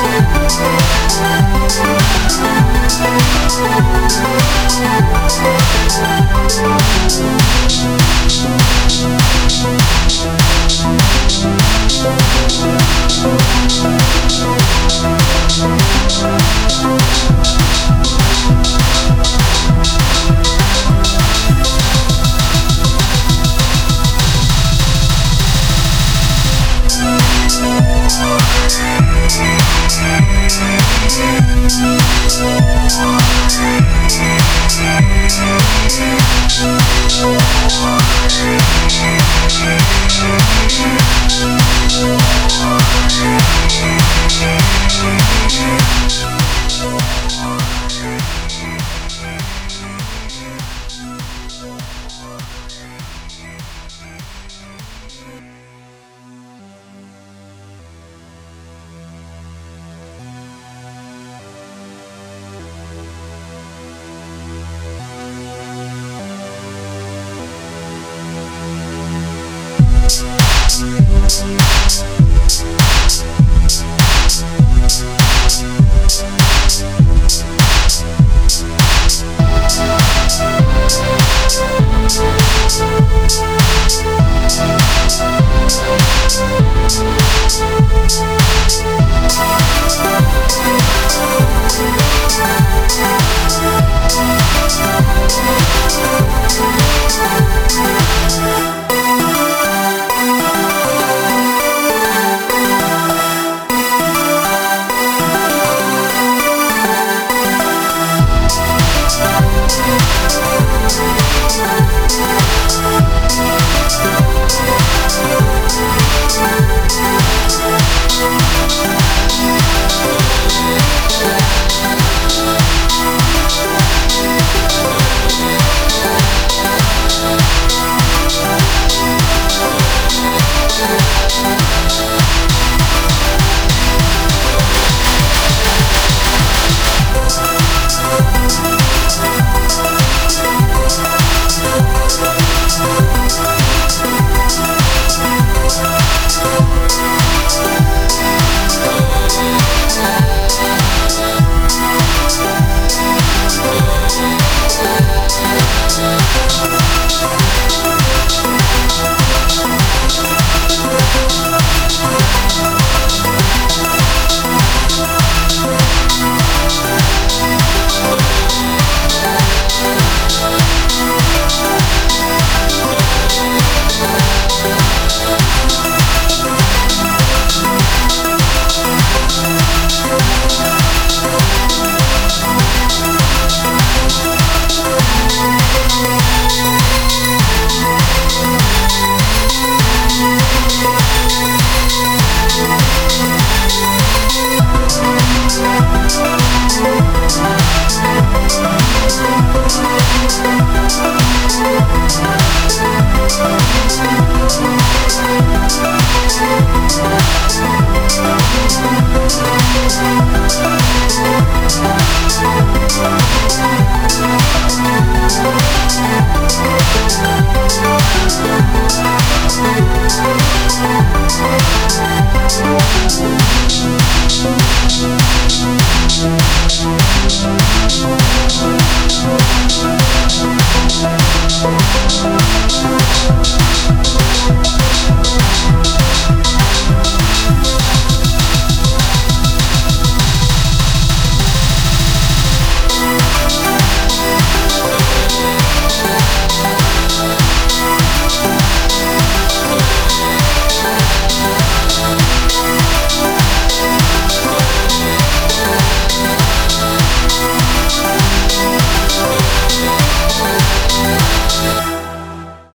Peace.